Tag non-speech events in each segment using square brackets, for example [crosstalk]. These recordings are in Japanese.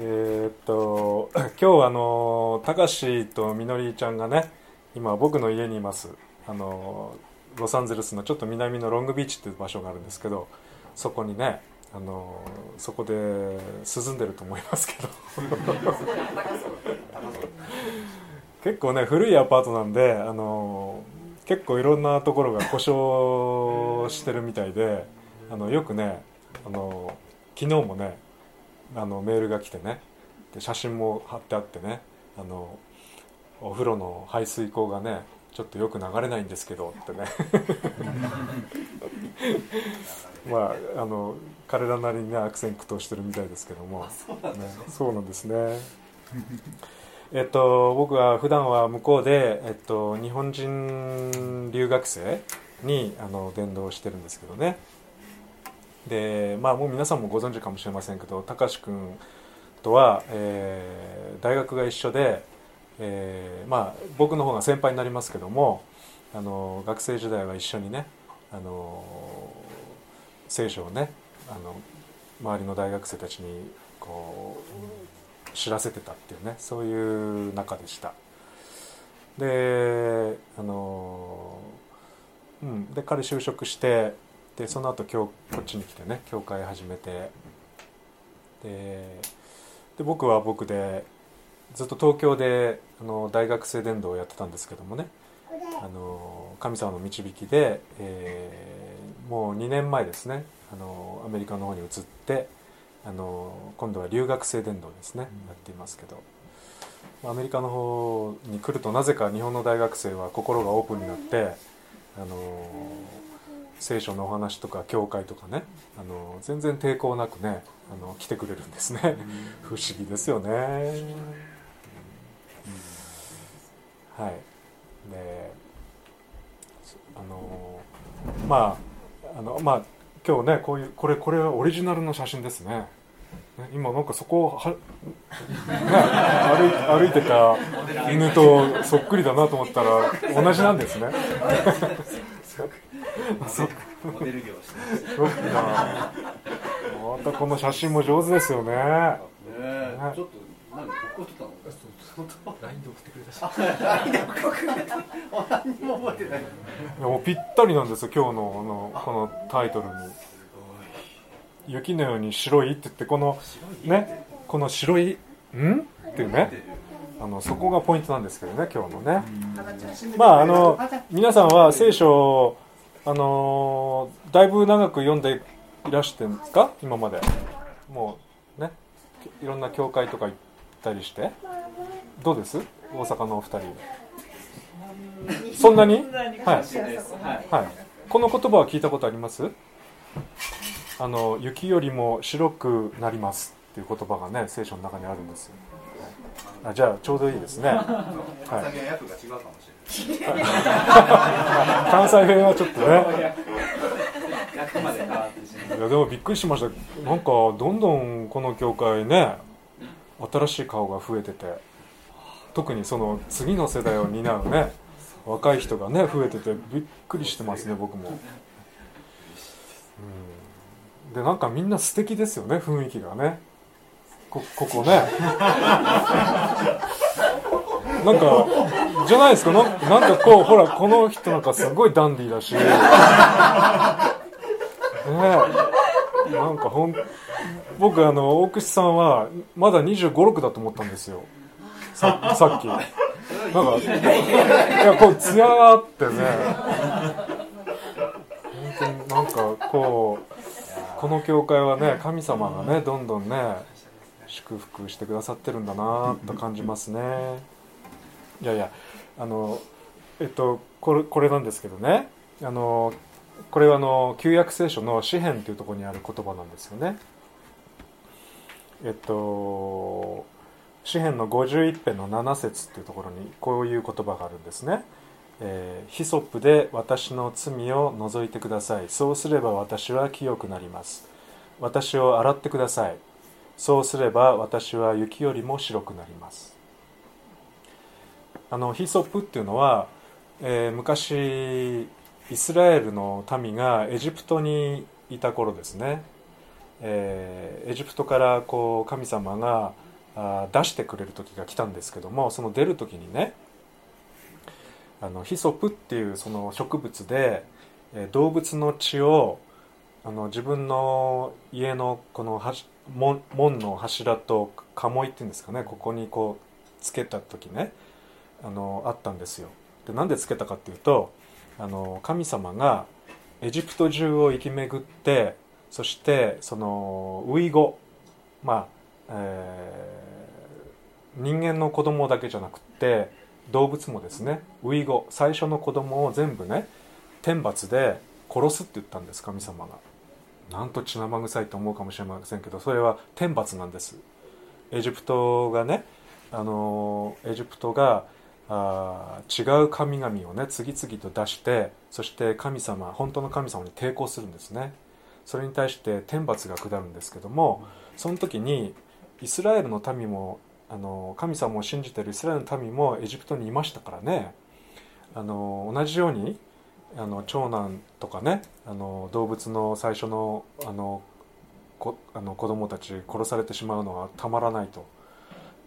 えーっと [coughs] 今日あのたかしとみのりちゃんがね今僕の家にいます。あのロサンゼルスのちょっと南のロングビーチっていう場所があるんですけどそこにねあのそこで涼んでると思いますけど。[laughs] 結構ね古いアパートなんであの結構いろんなところが故障してるみたいであのよくねあの昨日もねあのメールが来てね。で写真も貼ってあってね。あのお風呂の排水口がねちょっとよく流れないんですけどってね。[laughs] まああの彼らなりにね悪戦苦闘してるみたいですけども、ね、そうなんですね。えっと僕は普段は向こうで、えっと、日本人留学生にあの伝道してるんですけどねでまあもう皆さんもご存知かもしれませんけど貴司君とは、えー、大学が一緒で、えー、まあ僕の方が先輩になりますけどもあの学生時代は一緒にねあの聖書をねあの周りの大学生たちにこう知らせてたっていうねそういう中でした。であの、うん、で彼就職してでその後今日こっちに来てね教会始めて。でで僕は僕でずっと東京であの大学生伝道をやってたんですけどもねあの神様の導きで、えー、もう2年前ですねあのアメリカの方に移ってあの今度は留学生伝道ですね、やっていますけど。アメリカの方に来るとなぜか日本の大学生は心がオープンになってあの聖書のお話とか教会とかねあの全然抵抗なくねあの来てくれるんですね、不思議ですよね、はい。であのまああのまあ今日ねこういうこれこれはオリジナルの写真ですね今なんかそこをは、ね、歩い歩いてた犬とそっくりだなと思ったら同じなんですねモデル業してままたこの写真も上手ですよね。ねちょっと何ここ撮ったの？ラインで送ってくれたし。ラインで送ってくれた。何も覚えてない。いやもうぴったりなんですよ今日のあのこのタイトルに。雪のように白いって言ってこのねこの白いん？っていうね。あのそこがポイントなんですけどね今日のね。まああの皆さんは聖書あのー、だいぶ長く読んでいらしてるんですか？今まで。もうねいろんな教会とか行ったりして。どうです？大阪のお二人。そんなに？はい、はい、この言葉は聞いたことあります？あの雪よりも白くなりますっていう言葉がね聖書の中にあるんですあじゃあちょうどいいですね、はい。[laughs] 関西弁はちょっとね。いやでもびっくりしました。なんかどんどんこの教会ね新しい顔が増えてて特にその次の世代を担うね若い人がね増えててびっくりしてますね僕も、うん、でなんかみんな素敵ですよね雰囲気がね。こここね。[laughs] なんかじゃないですか？ななんかこうほらこの人なんかすごいダンディーだし。ねえ。なんかほん僕あの大串さんはまだ2 5 6だと思ったんですよ。ささっき。なんかいやこう艶があってね。本当になんかこうこの教会はね神様がねどんどんね祝福してくださってるんだなと感じますね。いやいやあのえっとこれこれなんですけどね。あのこれはあの旧約聖書の詩篇というところにある言葉なんですよね。えっと詩篇の51編の7節っていうところにこういう言葉があるんですね、えー、ヒソップで私の罪を除いてください。そうすれば私は清くなります。私を洗ってください。そうすれば私は雪よりも白くなります。あのヒソップっていうのは、えー、昔イスラエルの民がエジプトにいた頃ですね、えー、エジプトからこう神様があ出してくれる時が来たんですけどもその出る時にねあのヒソプっていうその植物で、え動物の血をあの自分の家のこの門門の柱と鴨居っていうんですかねここにこうつけた時ねあのあったんですよ。でなんでつけたかっていうとあの神様がエジプト中を生き巡ってそしてそのウイゴまあ、えー、人間の子供だけじゃなくて動物もですねウイゴ最初の子供を全部ね天罰で殺すって言ったんです神様が。なんと血生臭いと思うかもしれませんけどそれは天罰なんです。エジプトがねあのエジプトがあ違う神々をね次々と出してそして神様本当の神様に抵抗するんですね。それに対して天罰が下るんですけどもその時にイスラエルの民もあの神様を信じているイスラエルの民もエジプトにいましたからね。あの同じようにあの長男とかねあの動物の最初のあのこあの子供たち殺されてしまうのはたまらないと。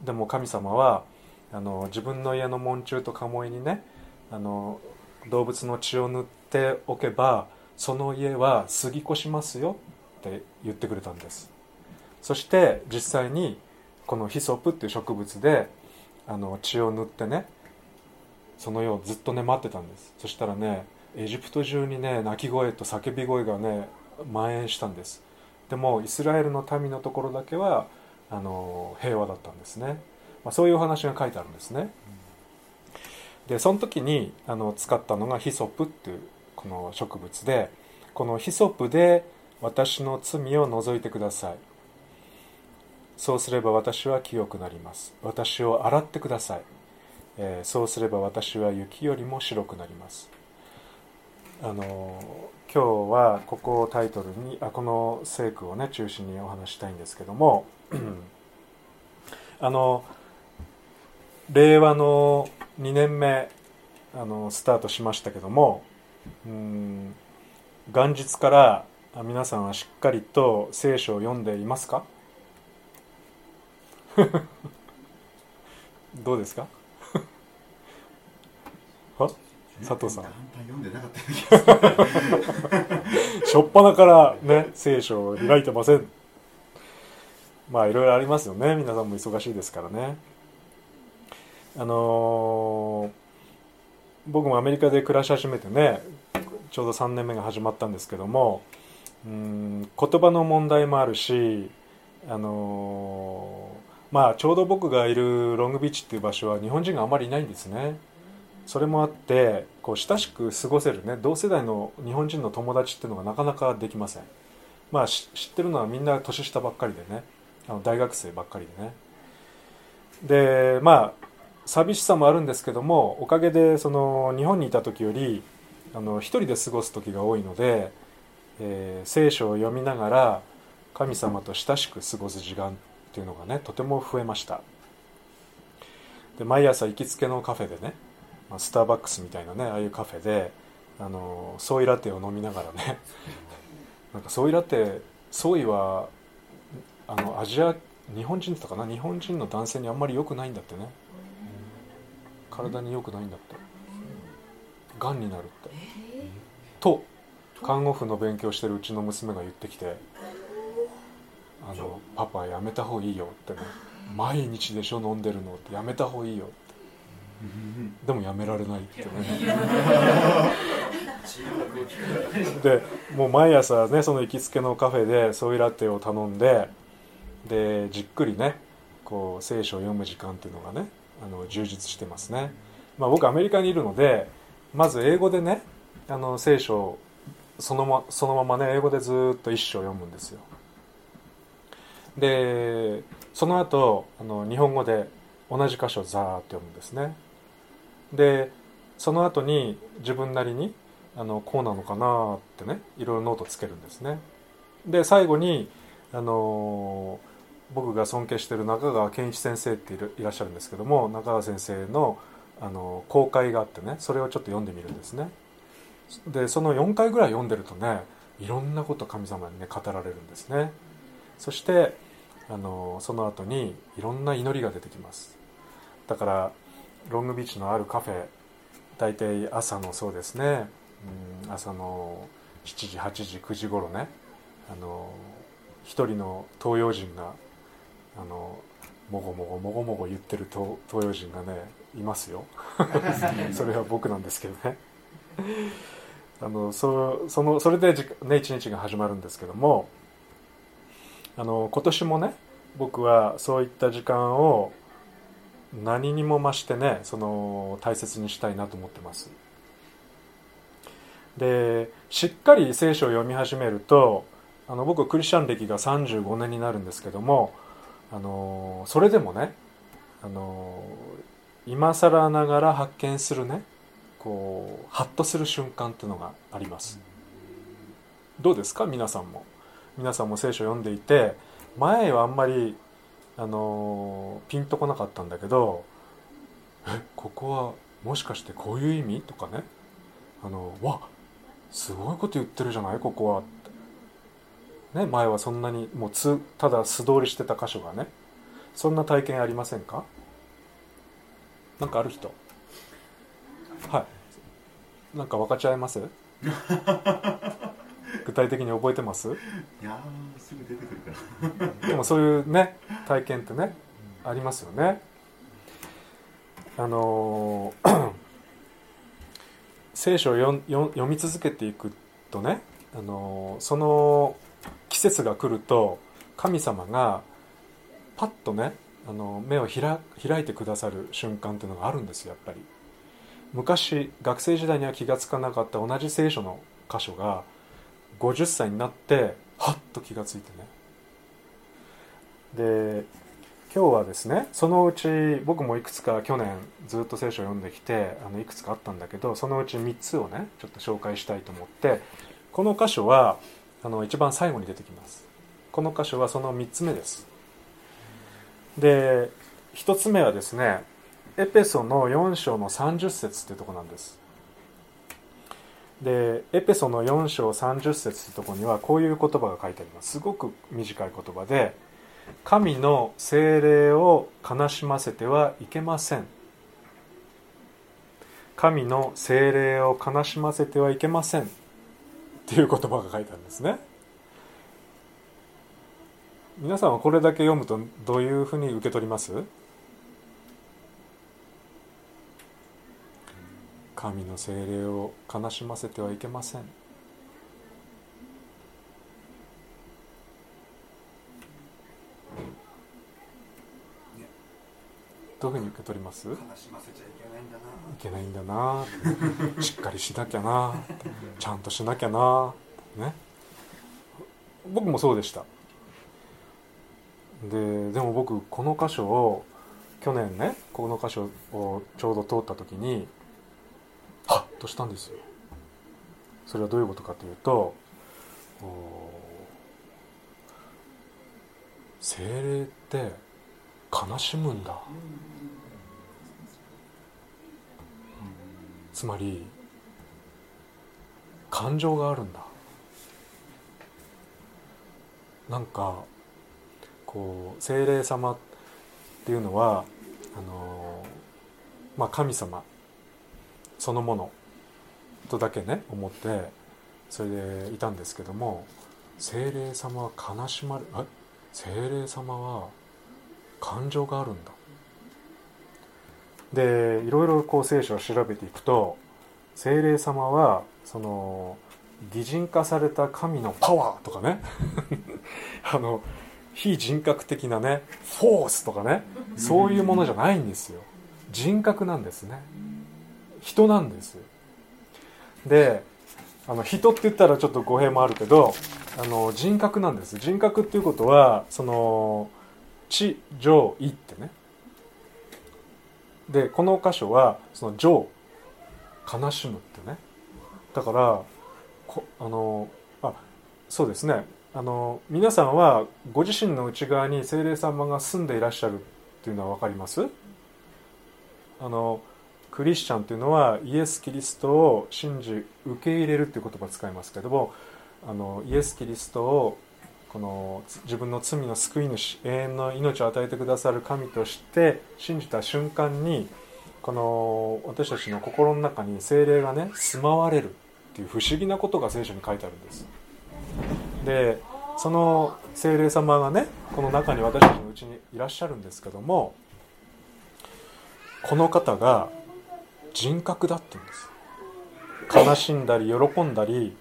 でも神様はあの自分の家の門柱と鴨居にねあの動物の血を塗っておけばその家は過ぎ越しますよって言ってくれたんです。そして実際にこのヒソプっていう植物であの血を塗ってねその世をずっとね待ってたんです。そしたらねエジプト中にね泣き声と叫び声がね蔓延したんです。でもイスラエルの民のところだけはあの平和だったんですね、まあ、そういうお話が書いてあるんですね。でその時にあの使ったのがヒソプっていうこの植物でこのヒソプで私の罪を除いてください。そうすれば私は清くなります。私を洗ってください、えー、そうすれば私は雪よりも白くなります。あの今日はここをタイトルにあこの聖句をね中心にお話したいんですけども [clears throat] あの令和の2年目あのスタートしましたけどもうん元日から皆さんはしっかりと聖書を読んでいますか？[laughs] どうですか？[laughs] は？佐藤さん。しょっぱなからね聖書を開いてません。まあいろいろありますよね。皆さんも忙しいですからねあのー、僕もアメリカで暮らし始めてねちょうど3年目が始まったんですけどもうん言葉の問題もあるしあのー、まあちょうど僕がいるロングビーチっていう場所は日本人があまりいないんですね。それもあってこう親しく過ごせるね同世代の日本人の友達っていうのがなかなかできません。まあ知ってるのはみんな年下ばっかりでねあの大学生ばっかりでね。でまあ寂しさもあるんですけどもおかげでその日本にいた時よりあの一人で過ごす時が多いので、えー、聖書を読みながら神様と親しく過ごす時間っていうのがねとても増えました。で毎朝行きつけのカフェでねま、スターバックスみたいなねああいうカフェであのソイラテを飲みながらね [laughs] なんかソイラテソイはあのアジア日本人だったかな？日本人の男性にあんまり良くないんだってね。体に良くないんだって。がんになるって。と看護婦の勉強してるうちの娘が言ってきて「あのパパやめた方がいいよ」ってね「毎日でしょ飲んでるの」って「やめた方がいいよ」でもやめられないってね。でもう毎朝ねその行きつけのカフェでソイラテを頼んででじっくりねこう聖書を読む時間っていうのがねあの充実してますね、まあ、僕アメリカにいるのでまず英語でねあの聖書そのまそのままね英語でずっと一章読むんですよ。でその後あの日本語で同じ箇所をザーッと読むんですね。でその後に自分なりにあのこうなのかなってねいろいろノートつけるんですね。で最後にあの僕が尊敬してる中川健一先生っていらっしゃるんですけども中川先生のあの公開があってねそれをちょっと読んでみるんですね。でその4回ぐらい読んでるとねいろんなこと神様にね語られるんですね。そしてあのその後にいろんな祈りが出てきます。だからロングビーチのあるカフェ大体朝のそうですね、うん、朝の7時8時9時頃ねあの一人の東洋人があのもごもごもごもご言ってる東洋人がねいますよ。[laughs] それは僕なんですけどね。あのそそのそれで、ね、一日が始まるんですけどもあの今年もね僕はそういった時間を何にも増してねその大切にしたいなと思ってます。でしっかり聖書を読み始めるとあの僕クリスチャン歴が35年になるんですけどもあのそれでもねあの今更ながら発見するねこうハッとする瞬間っていうのがあります。どうですか？皆さんも。皆さんも聖書を読んでいて前はあんまりあのピンとこなかったんだけどえここはもしかしてこういう意味？とかね。あのわすごいこと言ってるじゃない？ここは。っね、前はそんなにもうつただ素通りしてた箇所がねそんな体験ありませんか？何かある人？はい。なんか分かち合えます？[laughs] 具体的に覚えてます？いやすぐ出てくるから。でもそういうね体験ってね、うん、ありますよね。あの [clears throat] 聖書を読読み続けていくとね、あのその季節が来ると神様がパッとねあの目を開いてくださる瞬間っていうのがあるんですよやっぱり。昔学生時代には気が付かなかった同じ聖書の箇所が50歳になってはっと気が付いてね。で今日はですねそのうち僕もいくつか去年ずっと聖書を読んできてあのいくつかあったんだけどそのうち3つをねちょっと紹介したいと思ってこの箇所はあの一番最後に出てきます。この箇所はその3つ目です。で1つ目はですねエペソの4章の30節っていうとこなんです。でエペソの4章30節ってとこにはこういう言葉が書いてあります。すごく短い言葉で「神の精霊を悲しませてはいけません」「神の精霊を悲しませてはいけません」っていう言葉が書いてあるんですね。皆さんはこれだけ読むとどういうふうに受け取ります？神の精霊を悲しませてはいけません。どういうふうに受け取ります？悲しませちゃいけないけないんだな。しっかりしなきゃな。ちゃんとしなきゃな。ね。僕もそうでした。ででも僕この箇所を去年ねこの箇所をちょうど通った時にハッとしたんですよ。それはどういうことかというと精霊って悲しむんだ。つまり感情があるんだ。なんかこう精霊様っていうのはあのまあ神様そのものとだけね思ってそれでいたんですけども精霊様は悲しまれあ精霊様は感情があるんだ。でいろいろこう聖書を調べていくと精霊様はその擬人化された神のパワーとかね [laughs] あの非人格的なねフォースとかねそういうものじゃないんですよ。人格なんですね。人なんです。であの人って言ったらちょっと語弊もあるけどあの人格なんです。人格っていうことはその地上位ってね。でこの箇所はその上悲しむってね。だからあのあそうですね。あの皆さんはご自身の内側に精霊様が住んでいらっしゃるっていうのは分かります？あのクリスチャンというのはイエス・キリストを信じ受け入れるっていう言葉を使いますけどもあのイエス・キリストをこの自分の罪の救い主永遠の命を与えてくださる神として信じた瞬間にこの私たちの心の中に精霊がね住まわれるっていう不思議なことが聖書に書いてあるんです。でその精霊様がねこの中に私たちのうちにいらっしゃるんですけどもこの方が人格だって言うんです。悲しんだり喜んだり。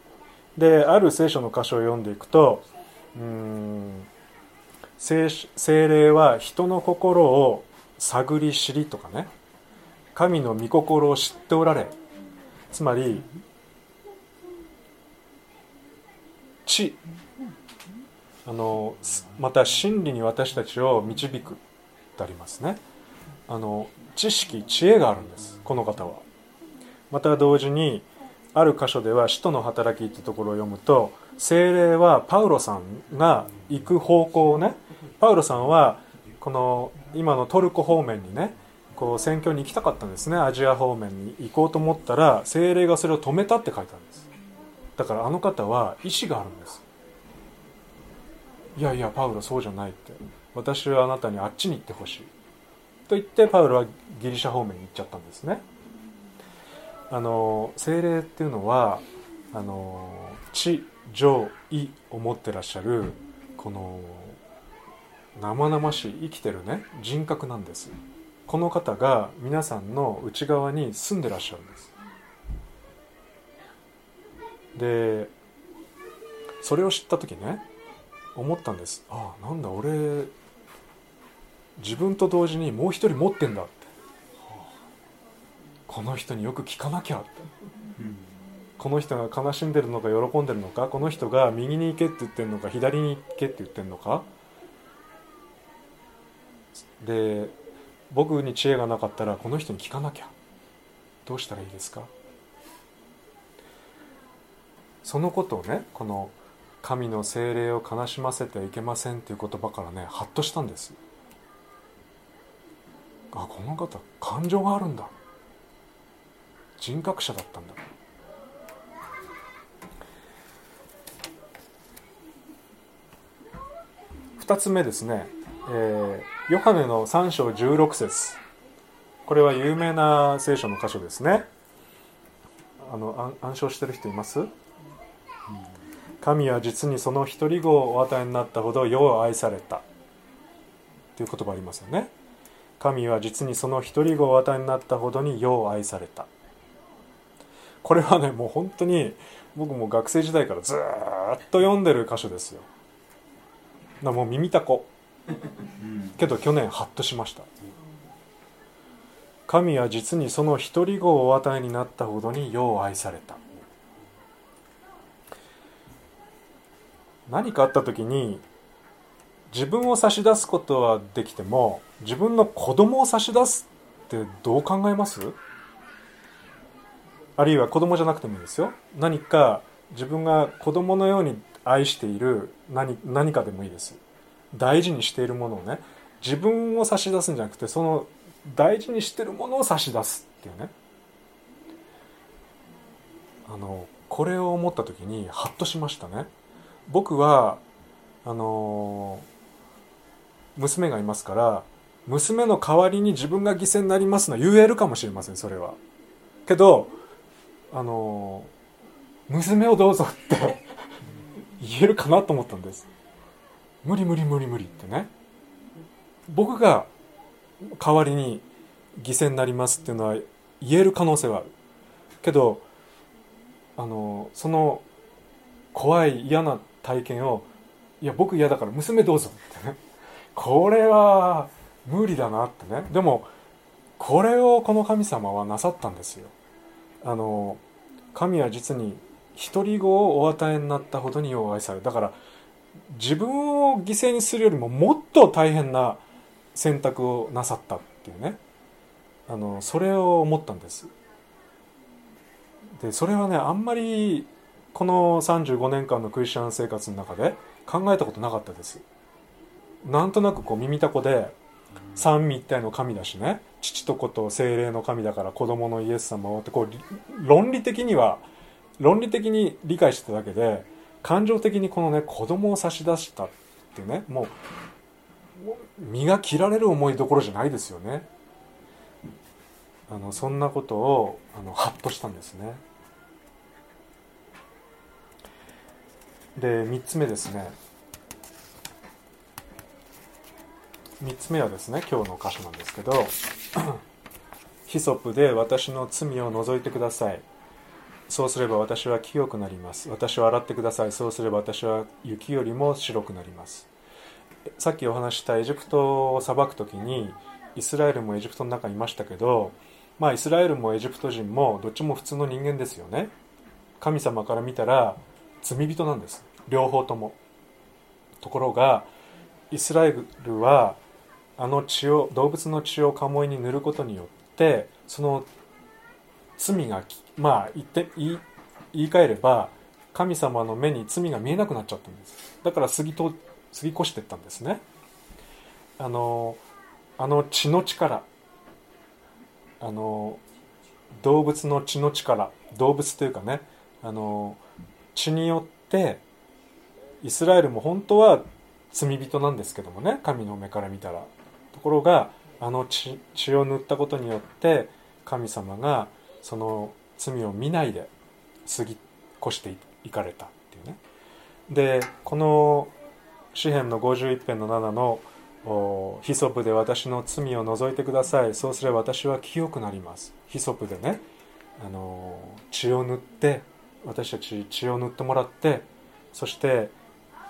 である聖書の箇所を読んでいくとうん。精霊は人の心を探り知りとかね。神の御心を知っておられ。つまり知あのまた真理に私たちを導くってありますね。あの知識知恵があるんです。この方は。また同時にある箇所では使徒の働きってところを読むと精霊はパウロさんが行く方向をねパウロさんはこの今のトルコ方面にねこう宣教に行きたかったんですね。アジア方面に行こうと思ったら精霊がそれを止めたって書いてあるんです。だからあの方は意志があるんです。いやいやパウロそうじゃないって。私はあなたにあっちに行ってほしい。と言ってパウロはギリシャ方面に行っちゃったんですね。あの精霊っていうのはあの知情意を持ってらっしゃるこの生々しい生きてるね人格なんです。この方が皆さんの内側に住んでらっしゃるんです。でそれを知った時ね思ったんです。ああなんだ俺自分と同時にもう一人持ってんだって。この人によく聞かなきゃって。この人が悲しんでるのか喜んでるのか？この人が右に行けって言ってるのか？左に行けって言ってるのか？で僕に知恵がなかったらこの人に聞かなきゃ。どうしたらいいですか？そのことをねこの「神の精霊を悲しませてはいけません」っていう言葉からねハッとしたんです。あこの方感情があるんだ。人格者だったんだ。2つ目ですね、えー、ヨハネの3章16節。これは有名な聖書の箇所ですね。あの暗唱してる人います？神は実にその一人子をお与えになったほど世を愛された。という言葉ありますよね。神は実にその一人子をお与えになったほどに世を愛された。これはねもう本当に僕も学生時代からずっと読んでる箇所ですよ。なもう耳たこ。けど去年ハッとしました。神は実にその一人子をお与えになったほどに世を愛された。何かあった時に自分を差し出すことはできても自分の子供を差し出すってどう考えます？あるいは子供じゃなくてもいいですよ。何か自分が子供のように愛している何何かでもいいです。大事にしているものをね自分を差し出すんじゃなくてその大事にしているものを差し出すっていうね。あのこれを思った時にハッとしましたね。僕はあの娘がいますから娘の代わりに自分が犠牲になりますのは言えるかもしれませんそれは。けどあの娘をどうぞって言えるかなと思ったんです。無理無理無理無理ってね。僕が代わりに犠牲になりますっていうのは言える可能性はある。けどあのその怖い嫌な体験をいや僕嫌だから娘どうぞってね。これは無理だなってね。でもこれをこの神様はなさったんですよ。あの神は実に独り子をお与えになったほどによう愛されだから自分を犠牲にするよりももっと大変な選択をなさったっていうね。あのそれを思ったんです。でそれはねあんまりこの35年間のクリスチャン生活の中で考えたことなかったです。なんとなくこう耳たこで三位一体の神だしね。父と子と精霊の神だから子供のイエス様をってこう論理的には論理的に理解してただけで感情的にこのね子供を差し出したってねもう身が切られる思いどころじゃないですよね。あのそんなことをあのハッとしたんですね。で3つ目ですね。3つ目はですね今日の箇所なんですけど [clears throat] ヒソプで私の罪を除いてください。そうすれば私は清くなります。私を洗ってください。そうすれば私は雪よりも白くなります。さっきお話したエジプトを裁く時にイスラエルもエジプトの中にいましたけどまあイスラエルもエジプト人もどっちも普通の人間ですよね。神様から見たら罪人なんです。両方とも。ところがイスラエルはあの血を動物の血を鴨居に塗ることによってその罪がまあ言って言い言い換えれば神様の目に罪が見えなくなっちゃったんです。だから過ぎと過ぎ越してったんですね。あのあの血の力あの動物の血の力動物というかねあの血によってイスラエルも本当は罪人なんですけどもね神の目から見たら。ところがあの血血を塗ったことによって神様がその罪を見ないで過ぎ越していかれたっていうね。でこの詩篇の51編の7の「ヒソプで私の罪を除いてください。そうすれば私は清くなります」ヒソプでねあの血を塗って私たち血を塗ってもらってそして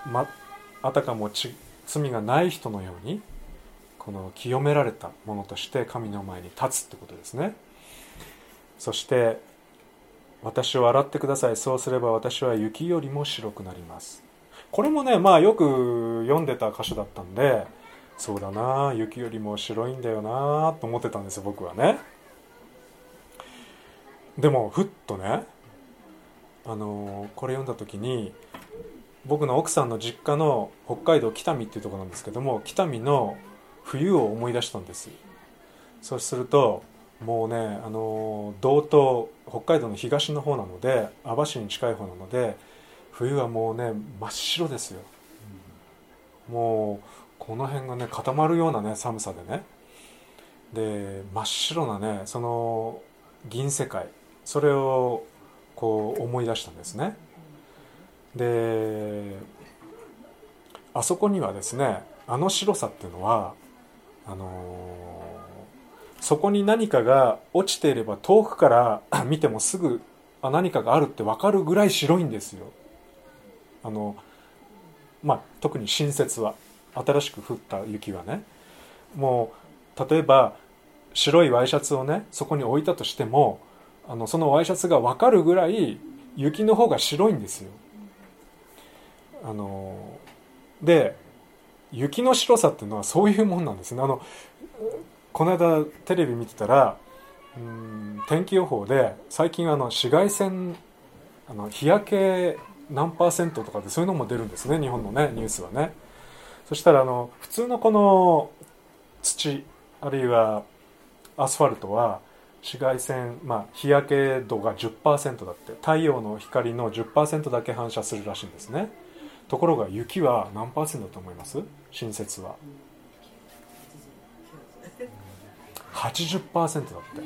まあたかも罪がない人のようにこの清められたものとして神の前に立つってことですね。そして私を洗ってください。そうすれば私は雪よりも白くなります。これもねまあよく読んでた箇所だったんでそうだな雪よりも白いんだよなと思ってたんですよ僕はね。でもふっとねあのこれ読んだ時に僕の奥さんの実家の北海道北見っていうとこなんですけども北見の冬を思い出したんです。そうするともうねあの道東北海道の東の方なので網走に近い方なので冬はもうね真っ白ですよ、もうこの辺がね固まるようなね寒さでね。で真っ白なねその銀世界。それをこう思い出したんですね。であそこにはですねあの白さっていうのはあのー、そこに何かが落ちていれば遠くから [clears throat] 見てもすぐあ何かがあるって分かるぐらい白いんですよ。あのまあ特に新雪は新しく降った雪はね。もう例えば白いワイシャツをねそこに置いたとしてもあのそのワイシャツが分かるぐらい雪の方が白いんですよ。あので雪の白さっていうのはそういうもんなんですね。あのこの間テレビ見てたらうん天気予報で最近あの紫外線あの日焼け何パーセントとかでそういうのも出るんですね日本のねニュースはね。そしたらあの普通のこの土あるいはアスファルトは紫外線、まあ、日焼け度が10%だって太陽の光の10%だけ反射するらしいんですね。ところが雪は何パーセントだと思います？新雪は。80%だって。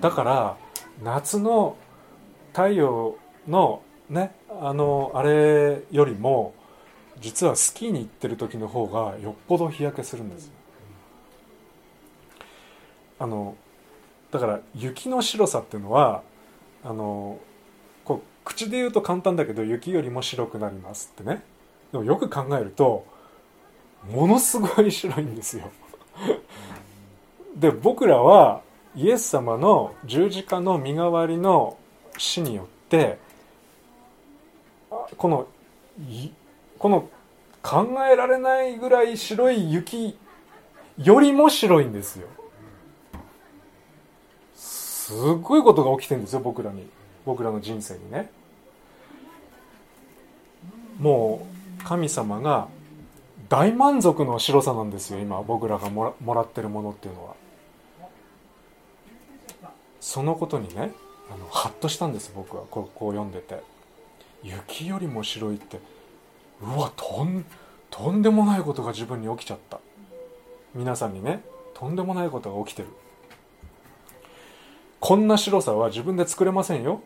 だから夏の太陽のねあのあれよりも実はスキーに行ってる時の方がよっぽど日焼けするんですよ。あのだから雪の白さっていうのはあのこう口で言うと簡単だけど雪よりも白くなりますってね。でもよく考えるとものすごい白いんですよ。で僕らはイエス様の十字架の身代わりの死によってこのこの考えられないぐらい白い雪よりも白いんですよ。すごいことが起きてるんですよ僕らに。僕らの人生にね。もう神様が大満足の白さなんですよ今僕らがもらってるものっていうのは。そのことにねあのハッとしたんです僕は。ここを読んでて。雪よりも白いってうわとんとんでもないことが自分に起きちゃった。皆さんにねとんでもないことが起きてる。こんな白さは自分で作れませんよ。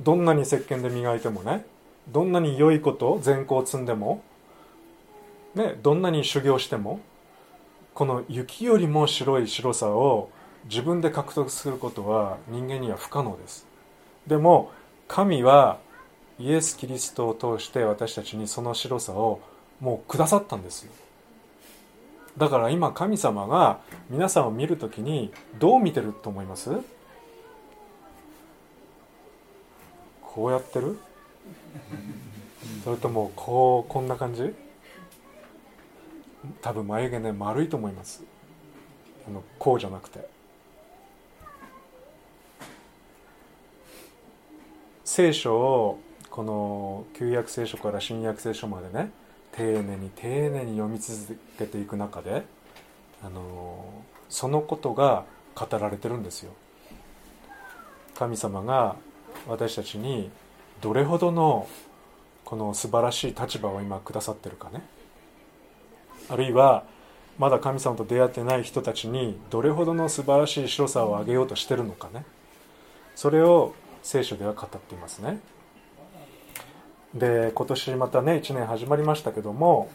どんなに石鹸で磨いてもねどんなに良いこと善行を積んでもねどんなに修行してもこの雪よりも白い白さを自分で獲得することは人間には不可能です。でも神はイエス・キリストを通して私たちにその白さをもうくださったんですよ。だから今神様が皆さんを見るときにどう見てると思います？こうやってる？それともこうこんな感じ？多分眉毛ね丸いと思います。あのこうじゃなくて。聖書をこの旧約聖書から新約聖書までね丁寧に丁寧に読み続けていく中であのそのことが語られてるんですよ。神様が私たちにどれほどのこの素晴らしい立場を今くださってるかね。あるいはまだ神様と出会ってない人たちにどれほどの素晴らしい白さをあげようとしてるのかね。それを聖書では語っていますね。で今年またね1年始まりましたけども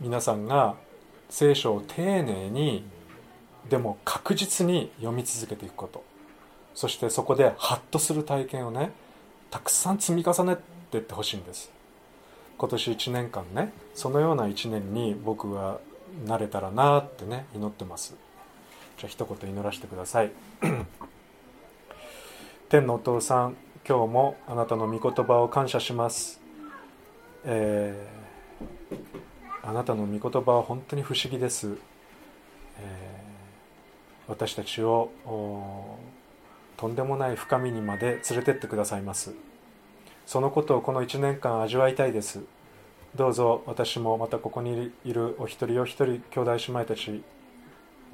皆さんが聖書を丁寧にでも確実に読み続けていくこと。そしてそこでハッとする体験をねたくさん積み重ねていってほしいんです。今年1年間ねそのような1年に僕はなれたらなってね祈ってます。じゃあ一言祈らせてください。天のお父さん今日もあなたの御言葉を感謝します、えー、あなたの御言葉は本当に不思議です、えー、私たちをとんでもない深みにまで連れてってくださいます。そのことをこの1年間味わいたいです。どうぞ私もまたここにいるお一人お一人兄弟姉妹たち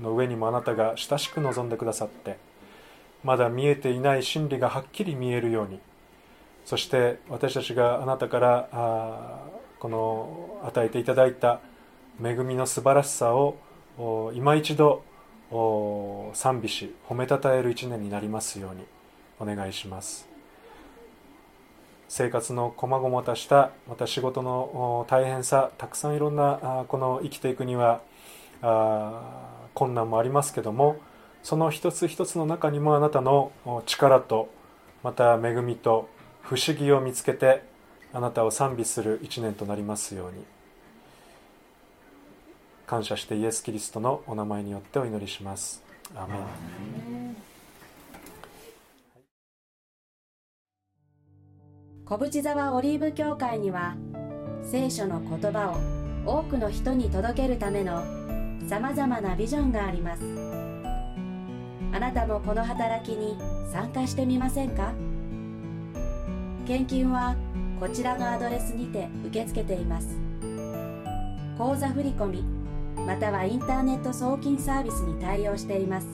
の上にもあなたが親しく望んでくださって。まだ見えていない真理がはっきり見えるように。そして私たちがあなたからあこの与えていただいた恵みの素晴らしさを今一度賛美し褒めたたえる一年になりますようにお願いします。生活のこまごまとしたまた仕事の大変さたくさんいろんなこの生きていくには困難もありますけどもその一つ一つの中にもあなたの力とまた恵みと不思議を見つけてあなたを賛美する一年となりますように。感謝してイエス・キリストのお名前によってお祈りします。アメン。小淵沢オリーブ教会には聖書の言葉を多くの人に届けるためのさまざまなビジョンがあります。あなたもこの働きに参加してみませんか？献金はこちらのアドレスにて受け付けています。口座振込またはインターネット送金サービスに対応しています。